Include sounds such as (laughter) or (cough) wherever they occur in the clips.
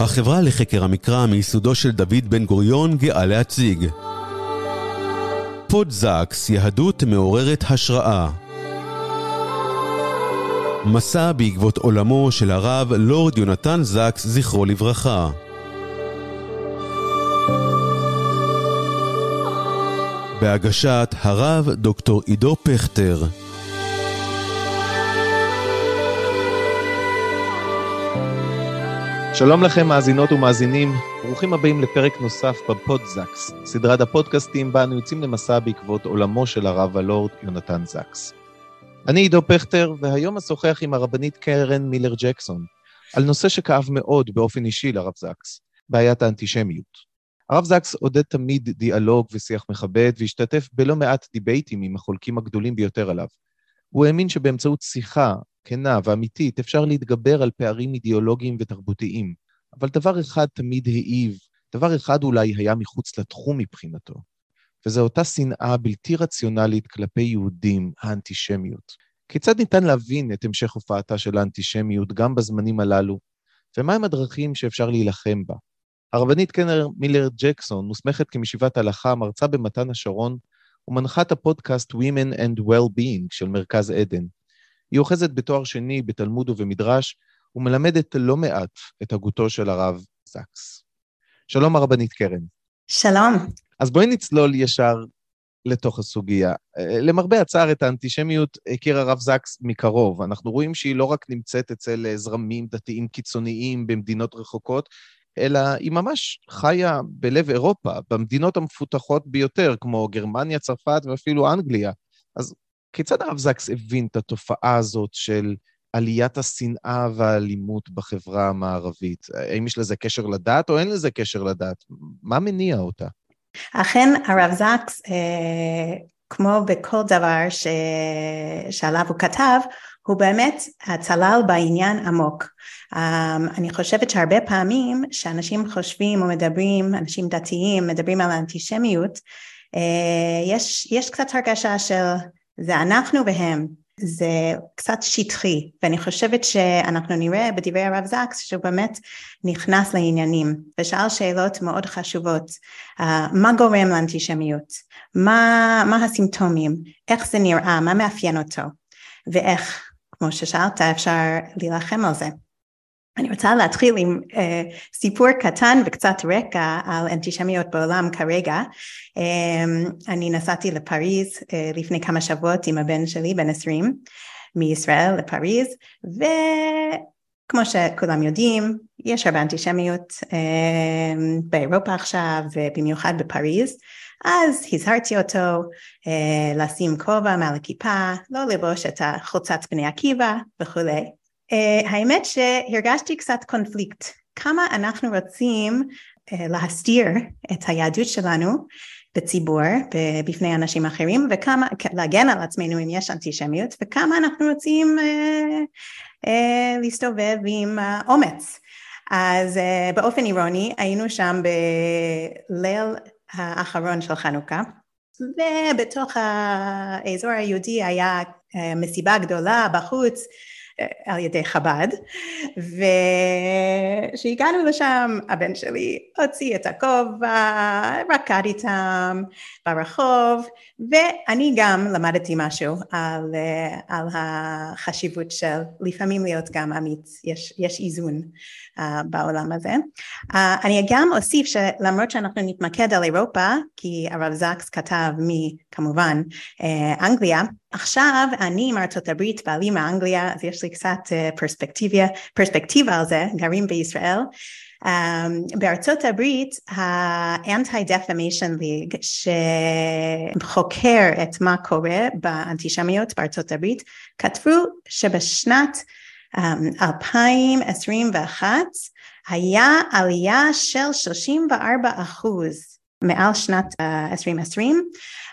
החברה לחקר המקרא מיסודו של דוד בן גוריון גאה להציג פודזקס, יהדות מעוררת השראה מסע בעקבות עולמו של הרב לורד יונתן זקס, זכרו לברכה. בהגשת הרב דוקטור עידו פכטר. שלום לכם מאזינות ומאזינים, ברוכים הבאים לפרק נוסף בפודזקס, סדרת הפודקאסטים בה אנו יוצאים למסע בעקבות עולמו של הרב הלורד יונתן זקס. אני עידו פכטר, והיום אשוחח עם הרבנית קרן מילר ג'קסון על נושא שכאב מאוד באופן אישי לרב זקס, בעיית האנטישמיות. הרב זקס עודד תמיד דיאלוג ושיח מכבד, והשתתף בלא מעט דיבייטים עם החולקים הגדולים ביותר עליו. הוא האמין שבאמצעות שיחה כנה ואמיתית אפשר להתגבר על פערים אידיאולוגיים ותרבותיים, אבל דבר אחד תמיד העיב, דבר אחד אולי היה מחוץ לתחום מבחינתו, וזו אותה שנאה בלתי רציונלית כלפי יהודים, האנטישמיות. כיצד ניתן להבין את המשך הופעתה של האנטישמיות גם בזמנים הללו, ומהם הדרכים שאפשר להילחם בה? הרבנית קנר מילר ג'קסון מוסמכת כמשיבת הלכה, מרצה במתן השרון, ומנחת הפודקאסט Women and Well-being של מרכז עדן. היא אוחזת בתואר שני בתלמוד ובמדרש, ומלמדת לא מעט את הגותו של הרב זקס. שלום הרבנית קרן. שלום. אז בואי נצלול ישר לתוך הסוגיה. למרבה הצער, את האנטישמיות הכיר הרב זקס מקרוב. אנחנו רואים שהיא לא רק נמצאת אצל זרמים דתיים קיצוניים במדינות רחוקות, אלא היא ממש חיה בלב אירופה, במדינות המפותחות ביותר, כמו גרמניה, צרפת ואפילו אנגליה. אז כיצד הרב זקס הבין את התופעה הזאת של עליית השנאה והאלימות בחברה המערבית? האם יש לזה קשר לדת או אין לזה קשר לדת? מה מניע אותה? אכן הרב זקס, אה, כמו בכל דבר ש... שעליו הוא כתב, הוא באמת צלל בעניין עמוק. Um, אני חושבת שהרבה פעמים שאנשים חושבים או מדברים, אנשים דתיים מדברים על האנטישמיות, uh, יש, יש קצת הרגשה של זה אנחנו והם, זה קצת שטחי, ואני חושבת שאנחנו נראה בדברי הרב זקס שהוא באמת נכנס לעניינים ושאל שאלות מאוד חשובות, uh, מה גורם לאנטישמיות, מה, מה הסימפטומים, איך זה נראה, מה מאפיין אותו? ואיך, כמו ששאלת, אפשר להילחם על זה. אני רוצה להתחיל עם uh, סיפור קטן וקצת רקע על אנטישמיות בעולם כרגע. Um, אני נסעתי לפריז uh, לפני כמה שבועות עם הבן שלי, בן 20, מישראל לפריז, וכמו שכולם יודעים, יש הרבה אנטישמיות uh, באירופה עכשיו, ובמיוחד בפריז. אז הזהרתי אותו uh, לשים כובע מעל הכיפה, לא לבוש את החולצת בני עקיבא וכולי. Uh, האמת שהרגשתי קצת קונפליקט, כמה אנחנו רוצים uh, להסתיר את היהדות שלנו בציבור, בפני אנשים אחרים, וכמה, להגן על עצמנו אם יש אנטישמיות, וכמה אנחנו רוצים uh, uh, להסתובב עם אומץ. אז uh, באופן אירוני היינו שם בליל האחרון של חנוכה, ובתוך האזור היהודי היה מסיבה גדולה בחוץ על ידי חב"ד, וכשהגענו לשם הבן שלי הוציא את הכובע, רקד איתם ברחוב, ואני גם למדתי משהו על, על החשיבות של לפעמים להיות גם אמיץ, יש, יש איזון בעולם הזה. Uh, אני גם אוסיף שלמרות שאנחנו נתמקד על אירופה, כי הרב זקס כתב מכמובן uh, אנגליה, עכשיו אני מארצות הברית, בעלי מאנגליה, אז יש לי קצת פרספקטיבה, פרספקטיבה על זה, גרים בישראל. Um, בארצות הברית ה-Anti-Defamation League שחוקר את מה קורה באנטישמיות בארצות הברית כתבו שבשנת 2021 היה עלייה של 34 אחוז מעל שנת uh, 2020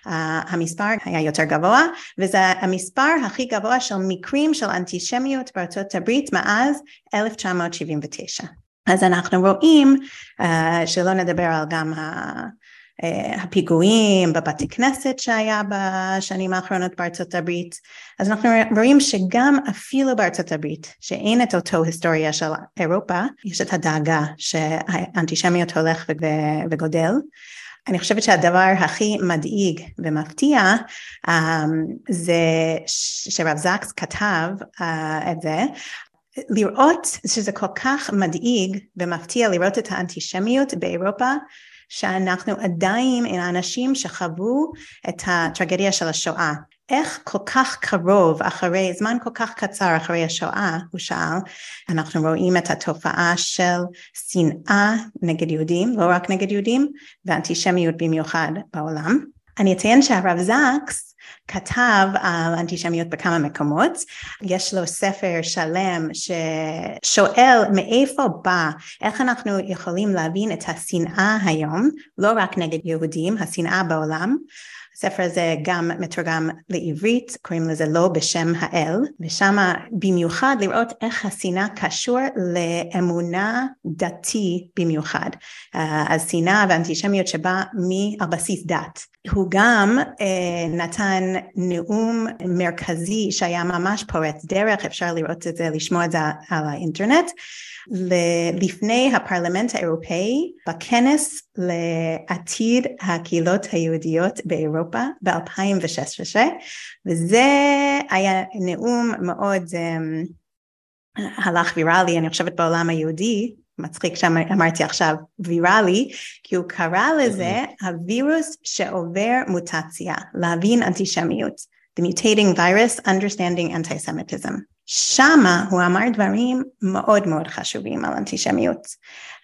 uh, המספר היה יותר גבוה וזה המספר הכי גבוה של מקרים של אנטישמיות בארצות הברית מאז 1979 אז אנחנו רואים uh, שלא נדבר על גם הפיגועים בבתי כנסת שהיה בשנים האחרונות בארצות הברית. אז אנחנו רואים שגם אפילו בארצות הברית שאין את אותו היסטוריה של אירופה יש את הדאגה שהאנטישמיות הולך וגודל אני חושבת שהדבר הכי מדאיג ומפתיע um, זה שרב זקס כתב uh, את זה לראות שזה כל כך מדאיג ומפתיע לראות את האנטישמיות באירופה שאנחנו עדיין עם האנשים שחוו את הטרגדיה של השואה. איך כל כך קרוב אחרי, זמן כל כך קצר אחרי השואה, הוא שאל, אנחנו רואים את התופעה של שנאה נגד יהודים, לא רק נגד יהודים, ואנטישמיות במיוחד בעולם. אני אציין שהרב זקס כתב על אנטישמיות בכמה מקומות, יש לו ספר שלם ששואל מאיפה בא, איך אנחנו יכולים להבין את השנאה היום, לא רק נגד יהודים, השנאה בעולם, הספר הזה גם מתורגם לעברית, קוראים לזה לא בשם האל, ושם במיוחד לראות איך השנאה קשור לאמונה דתי במיוחד. אז שנאה ואנטישמיות שבאה על דת. הוא גם אה, נתן נאום מרכזי שהיה ממש פורץ דרך, אפשר לראות את זה, לשמוע את זה על האינטרנט, לפני הפרלמנט האירופאי בכנס לעתיד הקהילות היהודיות באירופה ב-2016 וזה היה נאום מאוד um, הלך ויראלי אני חושבת בעולם היהודי מצחיק שאמרתי עכשיו ויראלי כי הוא קרא לזה הווירוס שעובר מוטציה להבין אנטישמיות The Mutating Virus Understanding Antisemitism שמה הוא אמר דברים מאוד מאוד חשובים על אנטישמיות.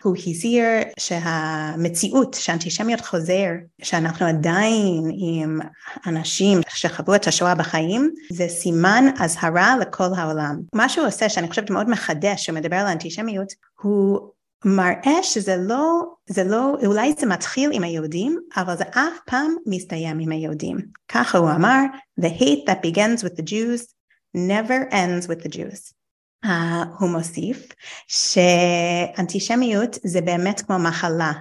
הוא הזהיר שהמציאות שאנטישמיות חוזר, שאנחנו עדיין עם אנשים שחוו את השואה בחיים, זה סימן אזהרה לכל העולם. מה שהוא עושה, שאני חושבת מאוד מחדש, שהוא מדבר על אנטישמיות, הוא מראה שזה לא, זה לא, אולי זה מתחיל עם היהודים, אבל זה אף פעם מסתיים עם היהודים. ככה הוא אמר, The hate that begins with the Jews never ends with the Jews. Uh, הוא מוסיף שאנטישמיות זה באמת כמו מחלה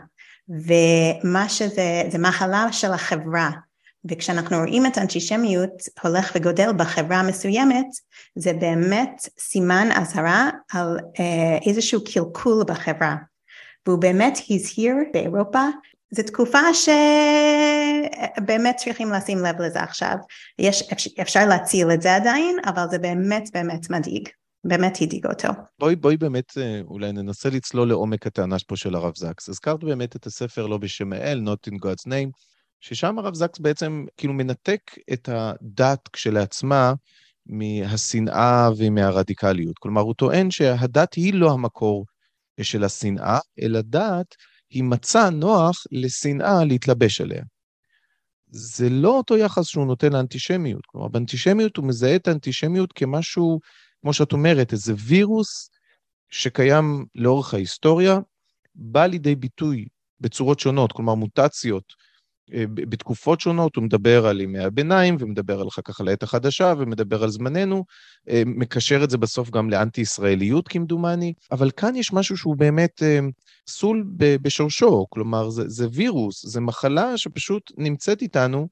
ומה שזה, זה מחלה של החברה וכשאנחנו רואים את האנטישמיות הולך וגודל בחברה מסוימת זה באמת סימן אזהרה על uh, איזשהו קלקול בחברה והוא באמת הזהיר באירופה זו תקופה שבאמת צריכים לשים לב לזה עכשיו. יש, אפשר להציל את זה עדיין, אבל זה באמת באמת מדאיג. באמת הדאיג אותו. בואי, בואי באמת אה, אולי ננסה לצלול לעומק הטענה פה של הרב זקס. הזכרת באמת את הספר לא בשם האל, Not in God's name, ששם הרב זקס בעצם כאילו מנתק את הדת כשלעצמה מהשנאה ומהרדיקליות. כלומר, הוא טוען שהדת היא לא המקור של השנאה, אלא דת היא מצא נוח לשנאה להתלבש עליה. זה לא אותו יחס שהוא נותן לאנטישמיות. כלומר, באנטישמיות הוא מזהה את האנטישמיות כמשהו, כמו שאת אומרת, איזה וירוס שקיים לאורך ההיסטוריה, בא לידי ביטוי בצורות שונות, כלומר מוטציות אה, בתקופות שונות, הוא מדבר על ימי הביניים, ומדבר אחר כך על העת החדשה, ומדבר על זמננו, אה, מקשר את זה בסוף גם לאנטי-ישראליות כמדומני, אבל כאן יש משהו שהוא באמת אה, פסול בשורשו, כלומר זה, זה וירוס, זה מחלה שפשוט נמצאת איתנו,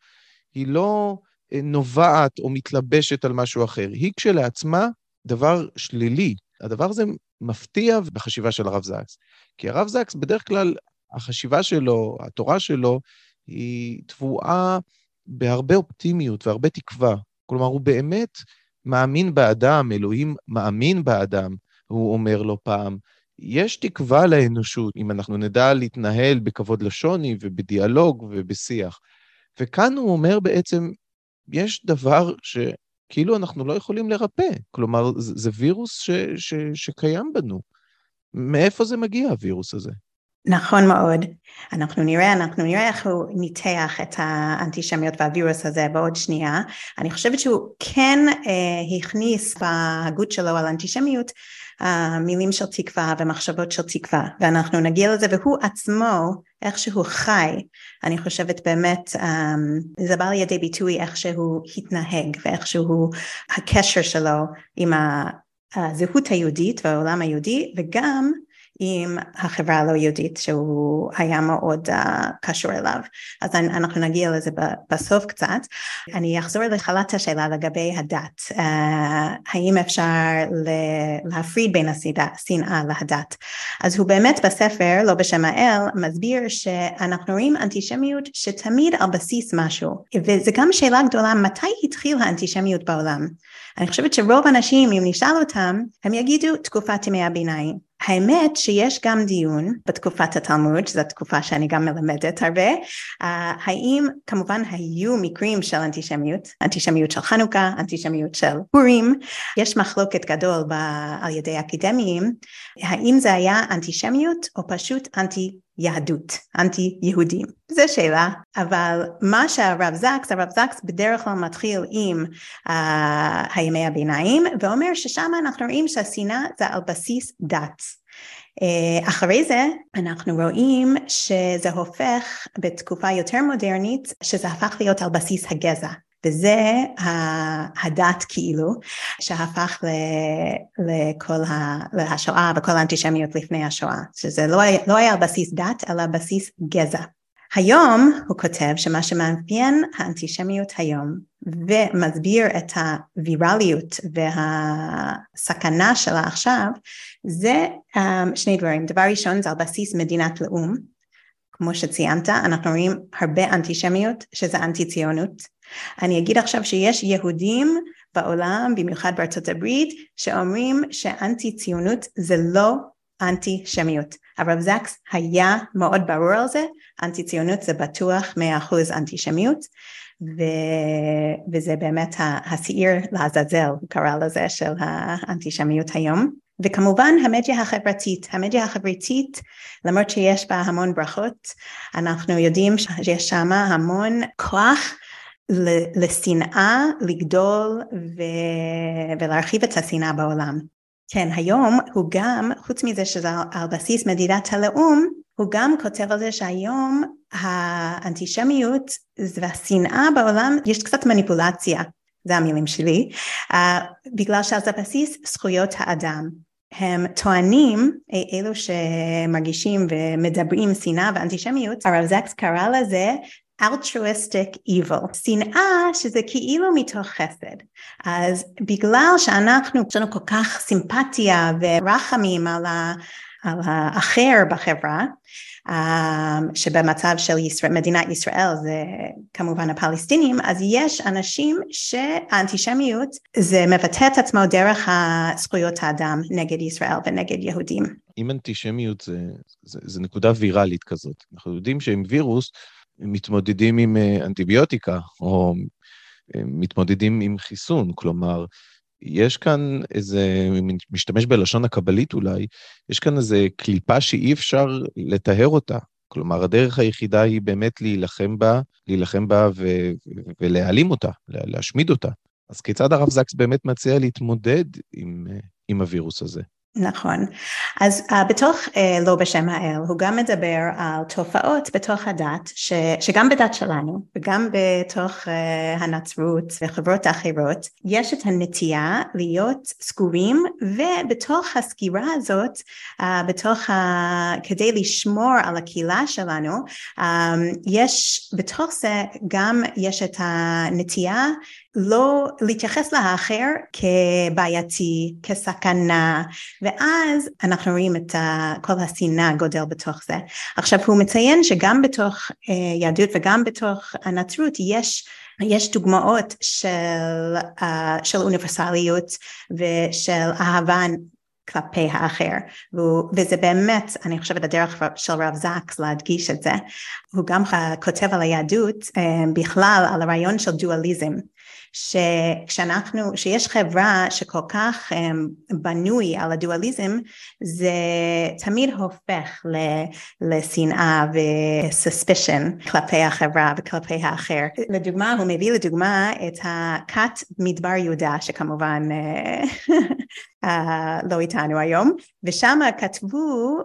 היא לא נובעת או מתלבשת על משהו אחר, היא כשלעצמה דבר שלילי. הדבר הזה מפתיע בחשיבה של הרב זקס, כי הרב זקס בדרך כלל החשיבה שלו, התורה שלו, היא תבואה בהרבה אופטימיות והרבה תקווה. כלומר, הוא באמת מאמין באדם, אלוהים מאמין באדם, הוא אומר לו פעם. יש תקווה לאנושות, אם אנחנו נדע להתנהל בכבוד לשוני ובדיאלוג ובשיח. וכאן הוא אומר בעצם, יש דבר שכאילו אנחנו לא יכולים לרפא. כלומר, זה וירוס ש, ש, שקיים בנו. מאיפה זה מגיע, הווירוס הזה? נכון מאוד. אנחנו נראה, אנחנו נראה איך הוא ניתח את האנטישמיות והווירוס הזה בעוד שנייה. אני חושבת שהוא כן אה, הכניס בהגות שלו על אנטישמיות אה, מילים של תקווה ומחשבות של תקווה, ואנחנו נגיע לזה, והוא עצמו, איך שהוא חי, אני חושבת באמת, אה, זה בא לידי ביטוי איך שהוא התנהג ואיך שהוא, הקשר שלו עם הזהות היהודית והעולם היהודי, וגם עם החברה הלא יהודית שהוא היה מאוד uh, קשור אליו. אז אנחנו נגיע לזה בסוף קצת. אני אחזור לחלת השאלה לגבי הדת. Uh, האם אפשר להפריד בין השנאה להדת? אז הוא באמת בספר, לא בשם האל, מסביר שאנחנו רואים אנטישמיות שתמיד על בסיס משהו. וזו גם שאלה גדולה, מתי התחיל האנטישמיות בעולם? אני חושבת שרוב האנשים, אם נשאל אותם, הם יגידו תקופת ימי הביניים. האמת שיש גם דיון בתקופת התלמוד, שזו תקופה שאני גם מלמדת הרבה, uh, האם כמובן היו מקרים של אנטישמיות, אנטישמיות של חנוכה, אנטישמיות של פורים, יש מחלוקת גדול ב- על ידי אקדמיים, האם זה היה אנטישמיות או פשוט אנטי יהדות, אנטי יהודים. זו שאלה, אבל מה שהרב זקס, הרב זקס בדרך כלל מתחיל עם uh, הימי הביניים ואומר ששם אנחנו רואים שהשנאה זה על בסיס דת. Uh, אחרי זה אנחנו רואים שזה הופך בתקופה יותר מודרנית שזה הפך להיות על בסיס הגזע וזה הדת כאילו שהפך לכל השואה וכל האנטישמיות לפני השואה, שזה לא היה, לא היה על בסיס דת אלא על בסיס גזע. היום הוא כותב שמה שמאפיין האנטישמיות היום ומסביר את הווירליות והסכנה שלה עכשיו זה um, שני דברים, דבר ראשון זה על בסיס מדינת לאום. כמו שציינת אנחנו רואים הרבה אנטישמיות שזה אנטי ציונות אני אגיד עכשיו שיש יהודים בעולם, במיוחד בארצות הברית, שאומרים שאנטי ציונות זה לא אנטי שמיות. הרב זקס היה מאוד ברור על זה, אנטי ציונות זה בטוח מאה אחוז אנטי שמיות, ו... וזה באמת השעיר לעזאזל, הוא קרא לזה, של האנטישמיות היום. וכמובן המדיה החברתית, המדיה החברתית למרות שיש בה המון ברכות, אנחנו יודעים שיש שם המון כוח לשנאה לגדול ו- ולהרחיב את השנאה בעולם. כן, היום הוא גם, חוץ מזה שזה על בסיס מדידת הלאום, הוא גם כותב על זה שהיום האנטישמיות והשנאה בעולם, יש קצת מניפולציה, זה המילים שלי, uh, בגלל שזה בסיס זכויות האדם. הם טוענים, אלו שמרגישים ומדברים שנאה ואנטישמיות, הרב זקס קרא לזה altruistic evil, שנאה שזה כאילו מתוך חסד. אז בגלל שאנחנו, יש לנו כל כך סימפתיה ורחמים על, ה, על האחר בחברה, um, שבמצב של ישראל, מדינת ישראל זה כמובן הפלסטינים, אז יש אנשים שהאנטישמיות זה מבטא את עצמו דרך זכויות האדם נגד ישראל ונגד יהודים. אם אנטישמיות זה, זה, זה נקודה ויראלית כזאת, אנחנו יודעים שעם וירוס מתמודדים עם אה, אנטיביוטיקה, או אה, מתמודדים עם חיסון, כלומר, יש כאן איזה, משתמש בלשון הקבלית אולי, יש כאן איזה קליפה שאי אפשר לטהר אותה. כלומר, הדרך היחידה היא באמת להילחם בה, להילחם בה ו- ולהעלים אותה, להשמיד אותה. אז כיצד הרב זקס באמת מציע להתמודד עם, אה, עם הווירוס הזה? נכון. אז uh, בתוך uh, לא בשם האל הוא גם מדבר על תופעות בתוך הדת ש, שגם בדת שלנו וגם בתוך uh, הנצרות וחברות אחרות יש את הנטייה להיות סגורים ובתוך הסגירה הזאת uh, בתוך ה... כדי לשמור על הקהילה שלנו um, יש בתוך זה גם יש את הנטייה לא להתייחס לאחר כבעייתי, כסכנה, ואז אנחנו רואים את כל השנאה גודל בתוך זה. עכשיו הוא מציין שגם בתוך אה, יהדות וגם בתוך הנצרות יש יש דוגמאות של, uh, של אוניברסליות ושל אהבה כלפי האחר. וזה באמת אני חושבת הדרך של רב זקס להדגיש את זה. הוא גם כותב על היהדות אה, בכלל על הרעיון של דואליזם שכשאנחנו, שיש חברה שכל כך um, בנוי על הדואליזם, זה תמיד הופך לשנאה ו-suspicion כלפי החברה וכלפי האחר. לדוגמה, הוא מביא לדוגמה את הכת מדבר יהודה, שכמובן uh, (laughs) לא איתנו היום, ושם כתבו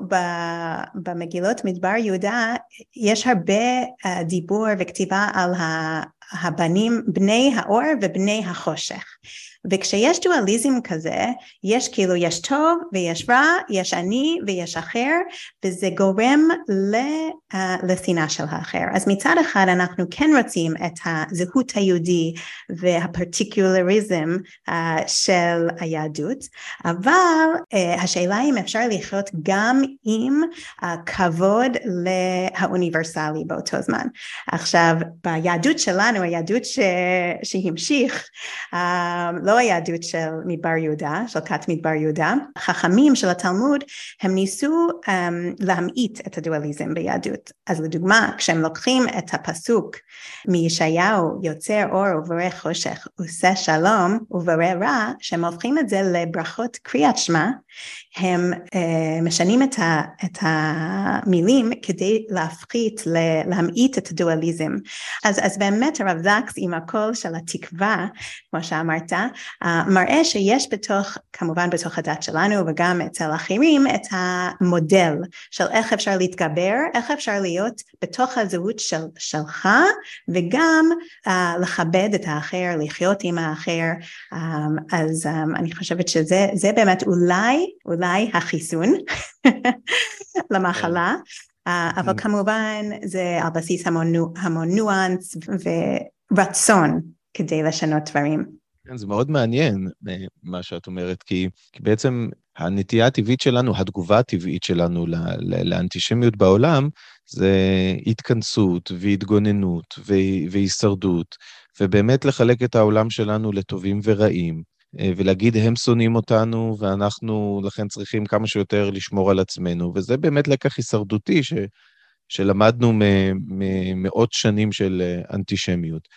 במגילות מדבר יהודה, יש הרבה uh, דיבור וכתיבה על ה... הבנים, בני האור ובני החושך. וכשיש דואליזם כזה, יש כאילו, יש טוב ויש רע, יש אני ויש אחר, וזה גורם uh, לשנאה של האחר. אז מצד אחד אנחנו כן רוצים את הזהות היהודי והפרטיקולריזם uh, של היהדות, אבל uh, השאלה אם אפשר לחיות גם עם uh, כבוד לאוניברסלי באותו זמן. עכשיו, ביהדות שלנו, היהדות ש... שהמשיך, uh, לא היהדות של מדבר יהודה, של כת מדבר יהודה, חכמים של התלמוד, הם ניסו um, להמעיט את הדואליזם ביהדות. אז לדוגמה, כשהם לוקחים את הפסוק מישעיהו, יוצר אור ובורא חושך, עושה שלום ובורא רע, שהם הופכים את זה לברכות קריאת שמע, הם uh, משנים את, ה, את המילים כדי להפחית, להמעיט את הדואליזם. אז, אז באמת הרב זקס עם הקול של התקווה, כמו שאמרת, uh, מראה שיש בתוך, כמובן בתוך הדת שלנו וגם אצל אחרים, את המודל של איך אפשר להתגבר, איך אפשר להיות בתוך הזהות של, שלך וגם uh, לכבד את האחר, לחיות עם האחר, um, אז um, אני חושבת שזה באמת אולי, אולי החיסון (laughs) למחלה. Uh, אבל mm. כמובן זה על בסיס המון, ניואנס ורצון כדי לשנות דברים. כן, זה מאוד מעניין אה, מה שאת אומרת, כי, כי בעצם הנטייה הטבעית שלנו, התגובה הטבעית שלנו לאנטישמיות בעולם, זה התכנסות והתגוננות והישרדות, ובאמת לחלק את העולם שלנו לטובים ורעים, אה, ולהגיד הם שונאים אותנו ואנחנו לכן צריכים כמה שיותר לשמור על עצמנו, וזה באמת לקח הישרדותי ש, שלמדנו ממאות שנים של אה, אנטישמיות.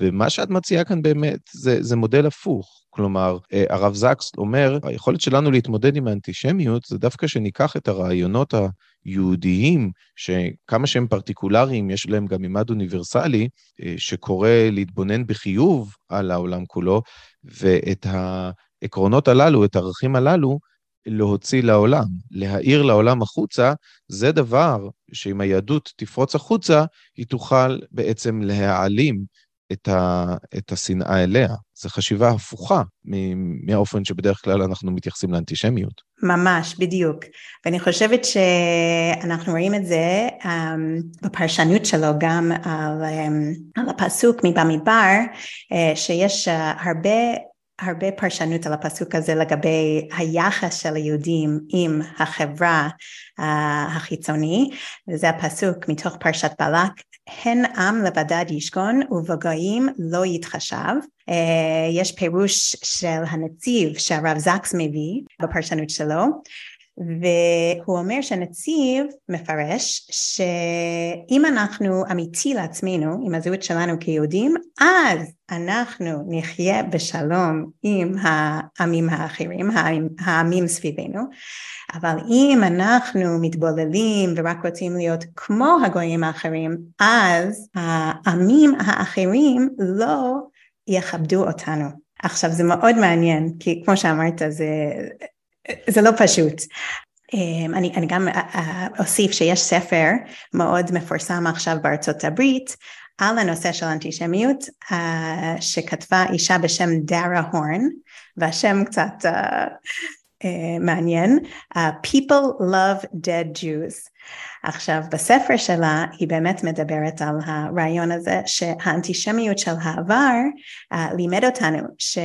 ומה שאת מציעה כאן באמת זה, זה מודל הפוך. כלומר, אה, הרב זקס אומר, היכולת שלנו להתמודד עם האנטישמיות זה דווקא שניקח את הרעיונות היהודיים, שכמה שהם פרטיקולריים, יש להם גם מימד אוניברסלי, אה, שקורא להתבונן בחיוב על העולם כולו, ואת העקרונות הללו, את הערכים הללו, להוציא לעולם, להאיר לעולם החוצה, זה דבר שאם היהדות תפרוץ החוצה, היא תוכל בעצם להעלים את, ה, את השנאה אליה. זו חשיבה הפוכה מהאופן שבדרך כלל אנחנו מתייחסים לאנטישמיות. ממש, בדיוק. ואני חושבת שאנחנו רואים את זה um, בפרשנות שלו גם על, um, על הפסוק מבמדבר, uh, שיש uh, הרבה הרבה פרשנות על הפסוק הזה לגבי היחס של היהודים עם החברה uh, החיצוני, וזה הפסוק מתוך פרשת בלק, הן עם לבדד ישכון ובגויים לא יתחשב. Uh, יש פירוש של הנציב שהרב זקס מביא בפרשנות שלו, והוא אומר שהנציב מפרש שאם אנחנו אמיתי לעצמנו עם הזהות שלנו כיהודים אז אנחנו נחיה בשלום עם העמים האחרים, העמים, סביבנו אבל אם אנחנו מתבוללים ורק רוצים להיות כמו הגויים האחרים אז העמים האחרים לא יכבדו אותנו. עכשיו זה מאוד מעניין כי כמו שאמרת זה זה לא פשוט. אמ, אני, אני גם אה, אה, אוסיף שיש ספר מאוד מפורסם עכשיו בארצות הברית על הנושא של אנטישמיות אה, שכתבה אישה בשם דרה הורן והשם קצת מעניין People Love Dead Jews עכשיו בספר שלה היא באמת מדברת על הרעיון הזה שהאנטישמיות של העבר לימד אותנו ש...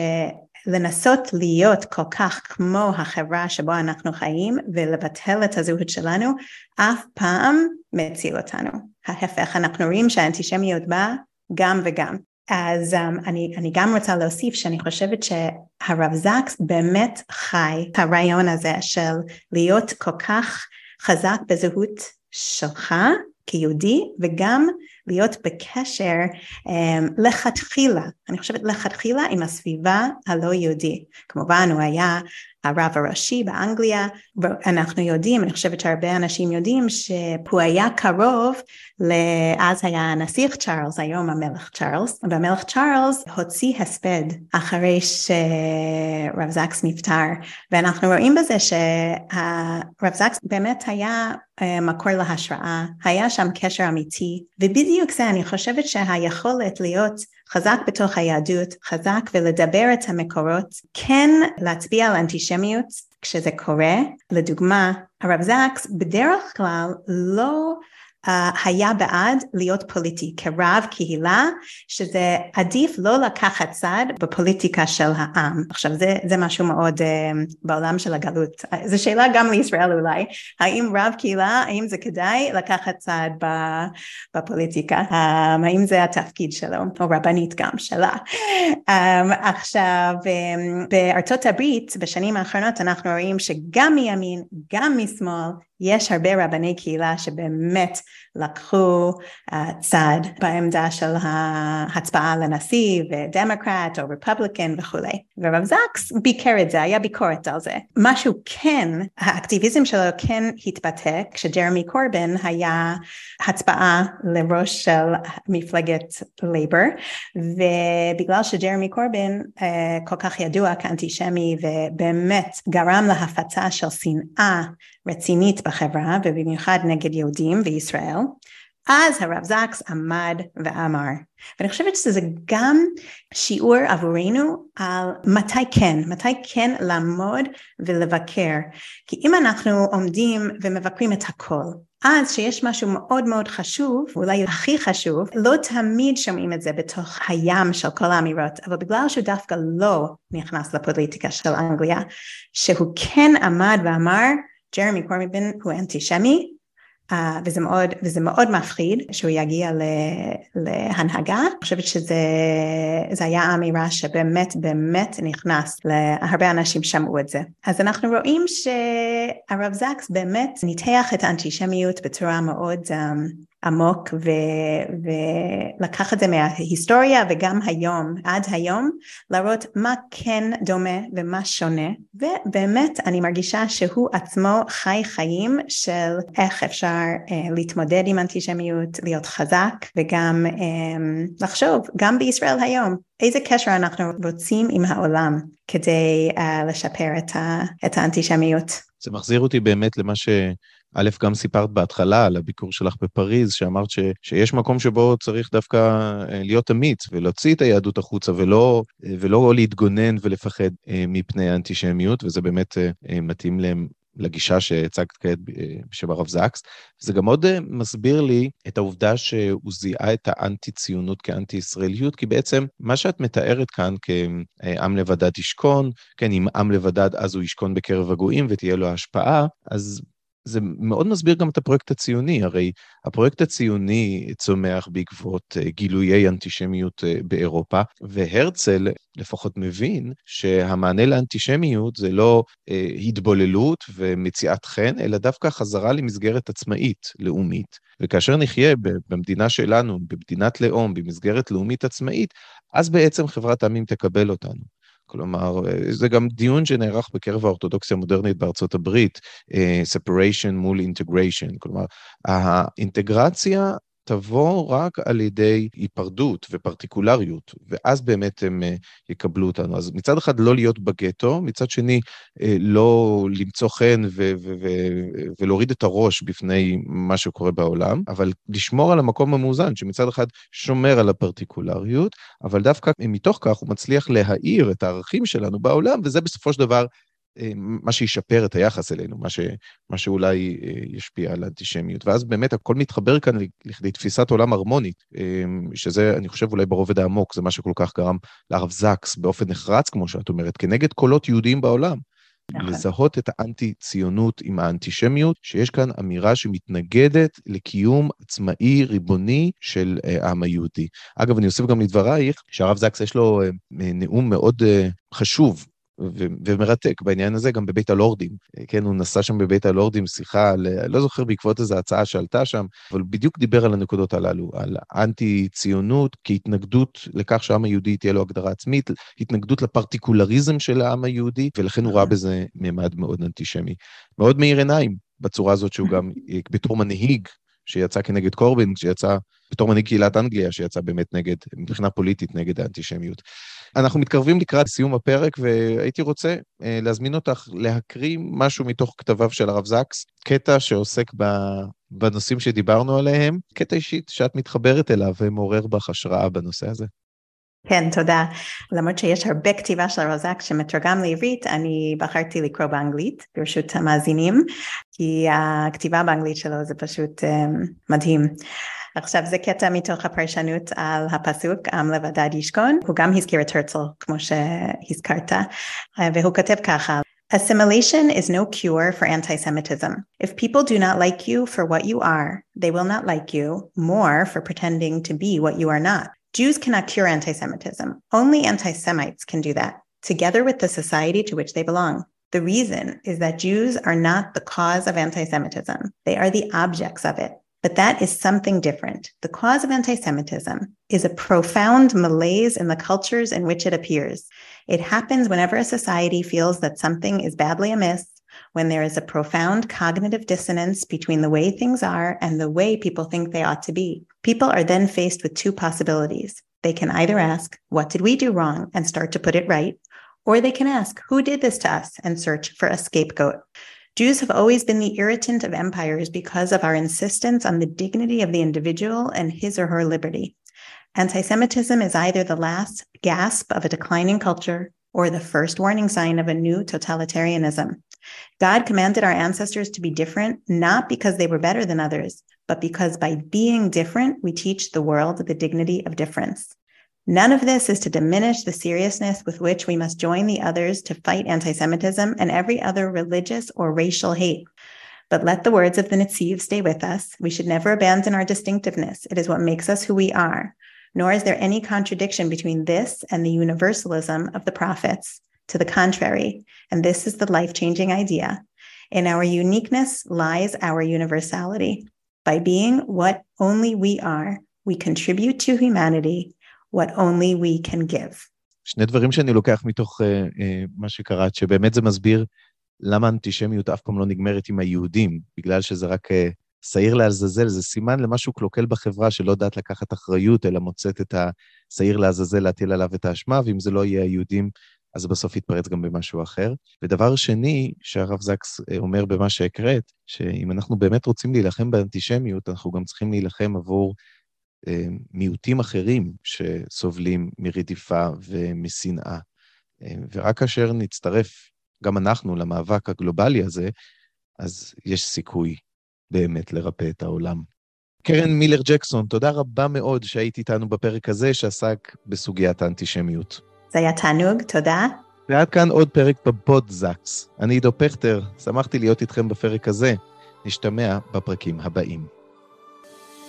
לנסות להיות כל כך כמו החברה שבו אנחנו חיים ולבטל את הזהות שלנו אף פעם מציל אותנו. ההפך, אנחנו רואים שהאנטישמיות באה גם וגם. אז um, אני, אני גם רוצה להוסיף שאני חושבת שהרב זקס באמת חי את הרעיון הזה של להיות כל כך חזק בזהות שלך כיהודי וגם להיות בקשר um, לכתחילה, אני חושבת לכתחילה עם הסביבה הלא יהודי. כמובן הוא היה הרב הראשי באנגליה, ואנחנו יודעים, אני חושבת שהרבה אנשים יודעים שהוא היה קרוב, אז היה הנסיך צ'ארלס, היום המלך צ'ארלס, והמלך צ'ארלס הוציא הספד אחרי שרב זקס נפטר, ואנחנו רואים בזה שהרב זקס באמת היה אה, מקור להשראה, היה שם קשר אמיתי, ובדיוק זה אני חושבת שהיכולת להיות חזק בתוך היהדות, חזק ולדבר את המקורות, כן להצביע על אנטישמיות כשזה קורה, לדוגמה הרב זקס בדרך כלל לא היה בעד להיות פוליטי כרב קהילה שזה עדיף לא לקחת צד בפוליטיקה של העם. עכשיו זה, זה משהו מאוד uh, בעולם של הגלות. זו שאלה גם לישראל אולי. האם רב קהילה האם זה כדאי לקחת צד בפוליטיקה? um, האם זה התפקיד שלו? או רבנית גם שלה. um, עכשיו um, בארצות הברית בשנים האחרונות אנחנו רואים שגם מימין גם משמאל יש הרבה רבני קהילה שבאמת לקחו uh, צד בעמדה של ההצבעה לנשיא ודמוקרט או רפובליקן וכולי ורב זקס ביקר את זה, היה ביקורת על זה. משהו כן, האקטיביזם שלו כן התבטא כשג'רמי קורבין היה הצבעה לראש של מפלגת לייבר ובגלל שג'רמי קורבין uh, כל כך ידוע כאנטישמי ובאמת גרם להפצה של שנאה רצינית בחברה ובמיוחד נגד יהודים וישראל אז הרב זקס עמד ואמר ואני חושבת שזה גם שיעור עבורנו על מתי כן, מתי כן לעמוד ולבקר. כי אם אנחנו עומדים ומבקרים את הכל אז שיש משהו מאוד מאוד חשוב, אולי הכי חשוב, לא תמיד שומעים את זה בתוך הים של כל האמירות, אבל בגלל שהוא דווקא לא נכנס לפוליטיקה של אנגליה, שהוא כן עמד ואמר ג'רמי קורמיבין הוא אנטישמי uh, וזה מאוד, וזה מאוד מפחיד שהוא יגיע להנהגה. אני חושבת שזה היה אמירה שבאמת באמת נכנס להרבה אנשים שמעו את זה. אז אנחנו רואים שהרב זקס באמת ניתח את האנטישמיות בצורה מאוד um, עמוק ו- ולקח את זה מההיסטוריה וגם היום, עד היום, להראות מה כן דומה ומה שונה ובאמת אני מרגישה שהוא עצמו חי חיים של איך אפשר uh, להתמודד עם אנטישמיות, להיות חזק וגם um, לחשוב גם בישראל היום איזה קשר אנחנו רוצים עם העולם כדי uh, לשפר את, ה- את האנטישמיות. זה מחזיר אותי באמת למה ש... א', גם סיפרת בהתחלה על הביקור שלך בפריז, שאמרת ש, שיש מקום שבו צריך דווקא אה, להיות אמיץ ולהוציא את היהדות החוצה ולא, אה, ולא להתגונן ולפחד אה, מפני האנטישמיות, וזה באמת מתאים. לגישה שהצגת כעת בשם הרב זקס. זה גם מאוד מסביר לי את העובדה שהוא זיהה את האנטי-ציונות כאנטי-ישראליות, כי בעצם מה שאת מתארת כאן כעם לבדד ישכון, כן, אם עם לבדד אז הוא ישכון בקרב הגויים ותהיה לו השפעה, אז זה מאוד מסביר גם את הפרויקט הציוני, הרי הפרויקט הציוני צומח בעקבות אה, גילויי אנטישמיות אה, באירופה, והרצל לפחות מבין שהמענה לאנטישמיות זה לא אה, התבוללות ומציאת חן, אלא דווקא חזרה למסגרת עצמאית, לאומית. וכאשר נחיה במדינה שלנו, במדינת לאום, במסגרת לאומית עצמאית, אז בעצם חברת העמים תקבל אותנו. כלומר, זה גם דיון שנערך בקרב האורתודוקסיה המודרנית בארצות הברית, uh, separation מול integration, כלומר, האינטגרציה תבוא רק על ידי היפרדות ופרטיקולריות, ואז באמת הם uh, יקבלו אותנו. אז מצד אחד לא להיות בגטו, מצד שני uh, לא למצוא חן ו- ו- ו- ולהוריד את הראש בפני מה שקורה בעולם, אבל לשמור על המקום המאוזן, שמצד אחד שומר על הפרטיקולריות, אבל דווקא מתוך כך הוא מצליח להאיר את הערכים שלנו בעולם, וזה בסופו של דבר אה, מה שישפר את היחס אלינו, מה, ש, מה שאולי אה, ישפיע על האנטישמיות. ואז באמת הכל מתחבר כאן לכדי תפיסת עולם הרמונית, אה, שזה, אני חושב, אולי ברובד העמוק, זה מה שכל כך גרם לרב זקס באופן נחרץ, כמו שאת אומרת, כנגד קולות יהודיים בעולם. נכון. לזהות את האנטי-ציונות עם האנטישמיות, שיש כאן אמירה שמתנגדת לקיום עצמאי ריבוני של העם היהודי. אגב, אני אוסיף גם לדברייך, שהרב זקס יש לו נאום מאוד חשוב ומרתק בעניין הזה גם בבית הלורדים. כן, הוא נסע שם בבית הלורדים שיחה, על, לא זוכר בעקבות איזו הצעה שעלתה שם, אבל בדיוק דיבר על הנקודות הללו, על אנטי-ציונות כהתנגדות לכך שהעם היהודי תהיה לו הגדרה עצמית, התנגדות לפרטיקולריזם של העם היהודי, ולכן הוא ראה בזה ממד מאוד אנטישמי. מאוד מאיר עיניים בצורה הזאת שהוא גם, בתור מנהיג שיצא כנגד קורבין, שיצא בתור מנהיג קהילת אנגליה, שיצא באמת נגד, מבחינה פוליטית, נגד האנטישמיות. אנחנו מתקרבים לקראת סיום הפרק, והייתי רוצה אה, להזמין אותך להקריא משהו מתוך כתביו של הרב זקס, קטע שעוסק. בנושאים שדיברנו עליהם, קטע אישית שאת מתחברת אליו ומעורר בך השראה בנושא הזה. כן, תודה. למרות שיש הרבה כתיבה של הרוזק שמתורגם לעברית, אני בחרתי לקרוא באנגלית, ברשות המאזינים, כי הכתיבה באנגלית שלו זה פשוט um, מדהים. עכשיו זה קטע מתוך הפרשנות על הפסוק עם לבדד ישכון, הוא גם הזכיר את הרצל כמו שהזכרת, והוא כותב ככה Assimilation is no cure for anti Semitism. If people do not like you for what you are, they will not like you more for pretending to be what you are not. Jews cannot cure anti Semitism. Only anti Semites can do that, together with the society to which they belong. The reason is that Jews are not the cause of anti Semitism, they are the objects of it. But that is something different. The cause of anti Semitism is a profound malaise in the cultures in which it appears. It happens whenever a society feels that something is badly amiss, when there is a profound cognitive dissonance between the way things are and the way people think they ought to be. People are then faced with two possibilities. They can either ask, What did we do wrong? and start to put it right, or they can ask, Who did this to us? and search for a scapegoat. Jews have always been the irritant of empires because of our insistence on the dignity of the individual and his or her liberty. Anti Semitism is either the last gasp of a declining culture or the first warning sign of a new totalitarianism. God commanded our ancestors to be different, not because they were better than others, but because by being different, we teach the world the dignity of difference. None of this is to diminish the seriousness with which we must join the others to fight anti Semitism and every other religious or racial hate. But let the words of the Netziv stay with us. We should never abandon our distinctiveness. It is what makes us who we are. Nor is there any contradiction between this and the universalism of the prophets. To the contrary, and this is the life changing idea in our uniqueness lies our universality. By being what only we are, we contribute to humanity what only we can give. שני דברים שאני לוקח מתוך uh, uh, מה שקראת, שבאמת זה מסביר למה אנטישמיות אף פעם לא נגמרת עם היהודים, בגלל שזה רק uh, שעיר לעזאזל, זה סימן למשהו קלוקל בחברה שלא יודעת לקחת אחריות, אלא מוצאת את השעיר לעזאזל להטיל עליו את האשמה, ואם זה לא יהיה היהודים, אז בסוף יתפרץ גם במשהו אחר. ודבר שני, שהרב זקס אומר במה שהקראת, שאם אנחנו באמת רוצים להילחם באנטישמיות, אנחנו גם צריכים להילחם עבור מיעוטים אחרים שסובלים מרדיפה ומשנאה. ורק כאשר נצטרף גם אנחנו למאבק הגלובלי הזה, אז יש סיכוי באמת לרפא את העולם. קרן מילר ג'קסון, תודה רבה מאוד שהיית איתנו בפרק הזה שעסק בסוגיית האנטישמיות. זה היה תענוג, תודה. ועד כאן עוד פרק בפודזקס. אני עידו פכטר, שמחתי להיות איתכם בפרק הזה. נשתמע בפרקים הבאים.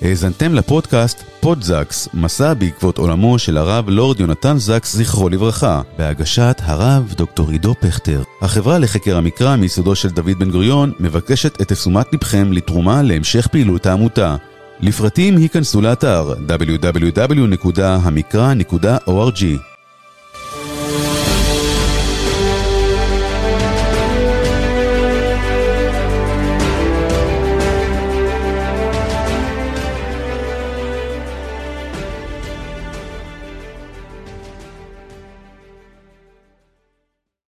האזנתם לפודקאסט פודזקס, מסע בעקבות עולמו של הרב לורד יונתן זקס, זכרו לברכה, בהגשת הרב דוקטור עידו פכטר. החברה לחקר המקרא מיסודו של דוד בן גוריון מבקשת את תשומת לבכם לתרומה להמשך פעילות העמותה. לפרטים היכנסו לאתר www.המקרא.org